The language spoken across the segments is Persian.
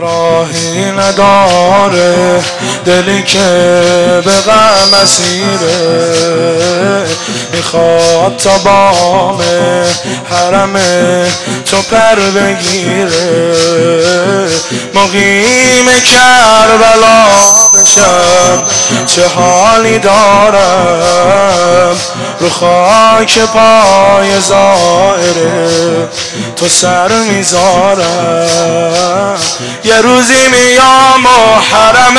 راهی نداره دلی که به غم اسیره. می‌خواد تا بام حرم تو پر بگیره. مقیم کربلا بشم چه حالی دارم؟ رو خاک پای زائره تو سر می‌ذارم. یه روزی میام و حرم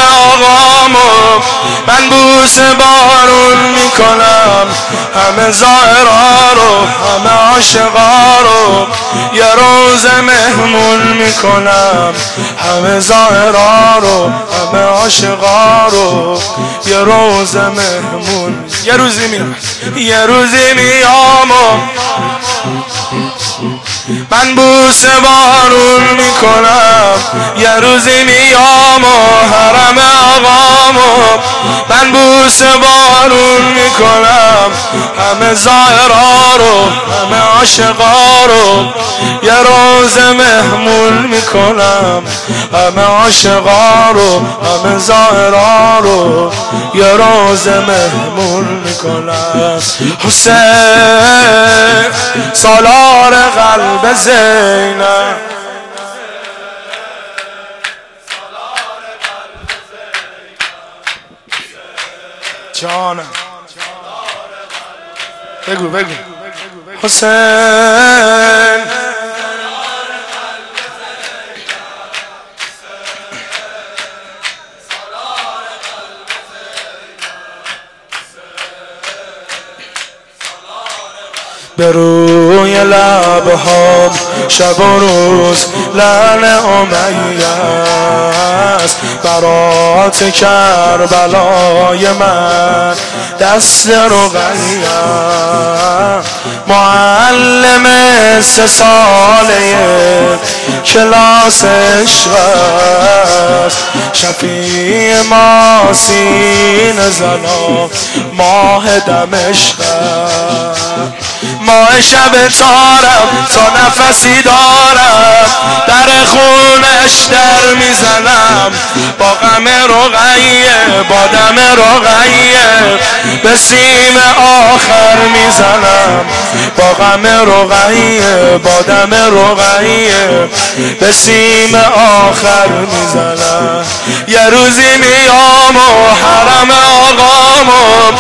آقامو من بوس بارون می‌کنم. همه زائرا رو همه عاشقا رو. یه روز مهمون می‌کنم. همه زائرا رو همه عاشقا رو. یه روز مهمون. یه روزی میام یه روزی میام و من بوس بارون می‌کنم. یه روزی میام و حرم آقامو من بوس بارون می‌کنم. همه زائرا رو همه عاشقا رو یه روز مهمون می‌کنم. همه عاشقا رو همه زائرا رو یه روز مهمون می‌کنم. حسین سالار قلب زینب. جانم. بگو بگو. حسین. به روی لبهام شب و روز لعن امیه است. برات کربلای من دست رقیه معلم سه ساله کلاس عشق است. شفیع ما سین زنا ماه دمشق ماه شب تارم تا نفسی دارم. در خونش در می‌زنم. با غم رقیه با دم رقیه. به سیم آخر می‌زنم. با غم رقیه با دم رقیه. به سیم آخر می‌زنم. یه روزی میام و حرم آقامو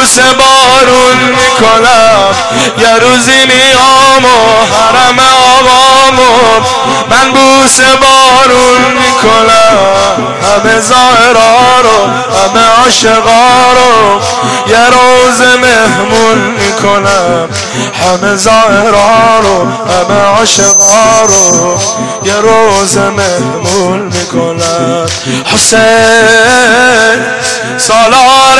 بوس بارون می‌کنم. یه روزی میام و حرم آقامو من بوس بارون می‌کنم. همه زائرا رو همه عاشقا رو یه روز مهمون می‌کنم. همه زائرا رو همه عاشقا رو یه روز مهمون می‌کنم. حسین سالار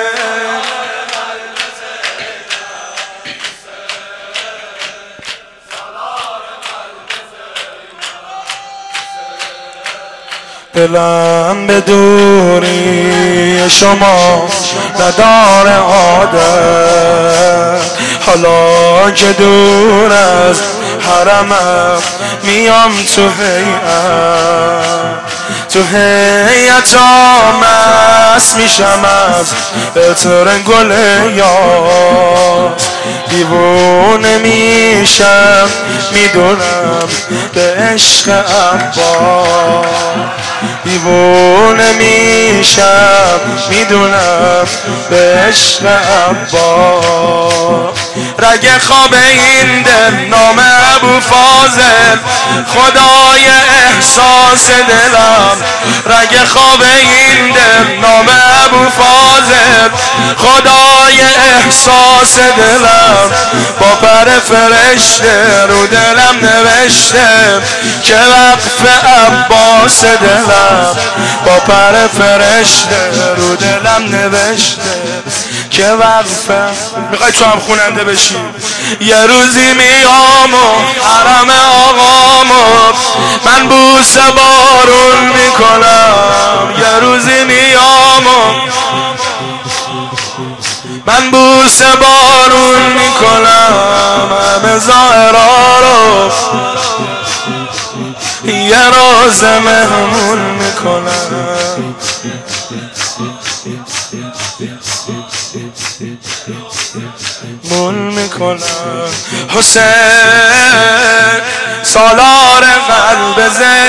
دلم به دوری شما ندار عادت. حالا که دور از حرمم میام تو هیئت. تو هیئت مست میشم از بطر گل یاد. دیوونه میشم می‌دونم به عشق عبا دیوونه میشم می‌دونم به عشق عبا رگ خواب این دل نام ابو فاضل خدای احساس دلم. رگ خواب این دل نام ابو فاضل خدای احساس دلم با پر فرشته رو دلم نوشته که وقف عباس دلم با پر فرشته رو دلم نوشته که وقفه می‌خوای تو هم خوننده بشی؟ یه روزی میام و حرم آقامو من بوس بارون می‌کنم. یه روزی میام و من بوس بارون می‌کنم همه ظاهرا رو. یه روز مهمون می‌کنم. مون می‌کنم. حسین سالار قلب زن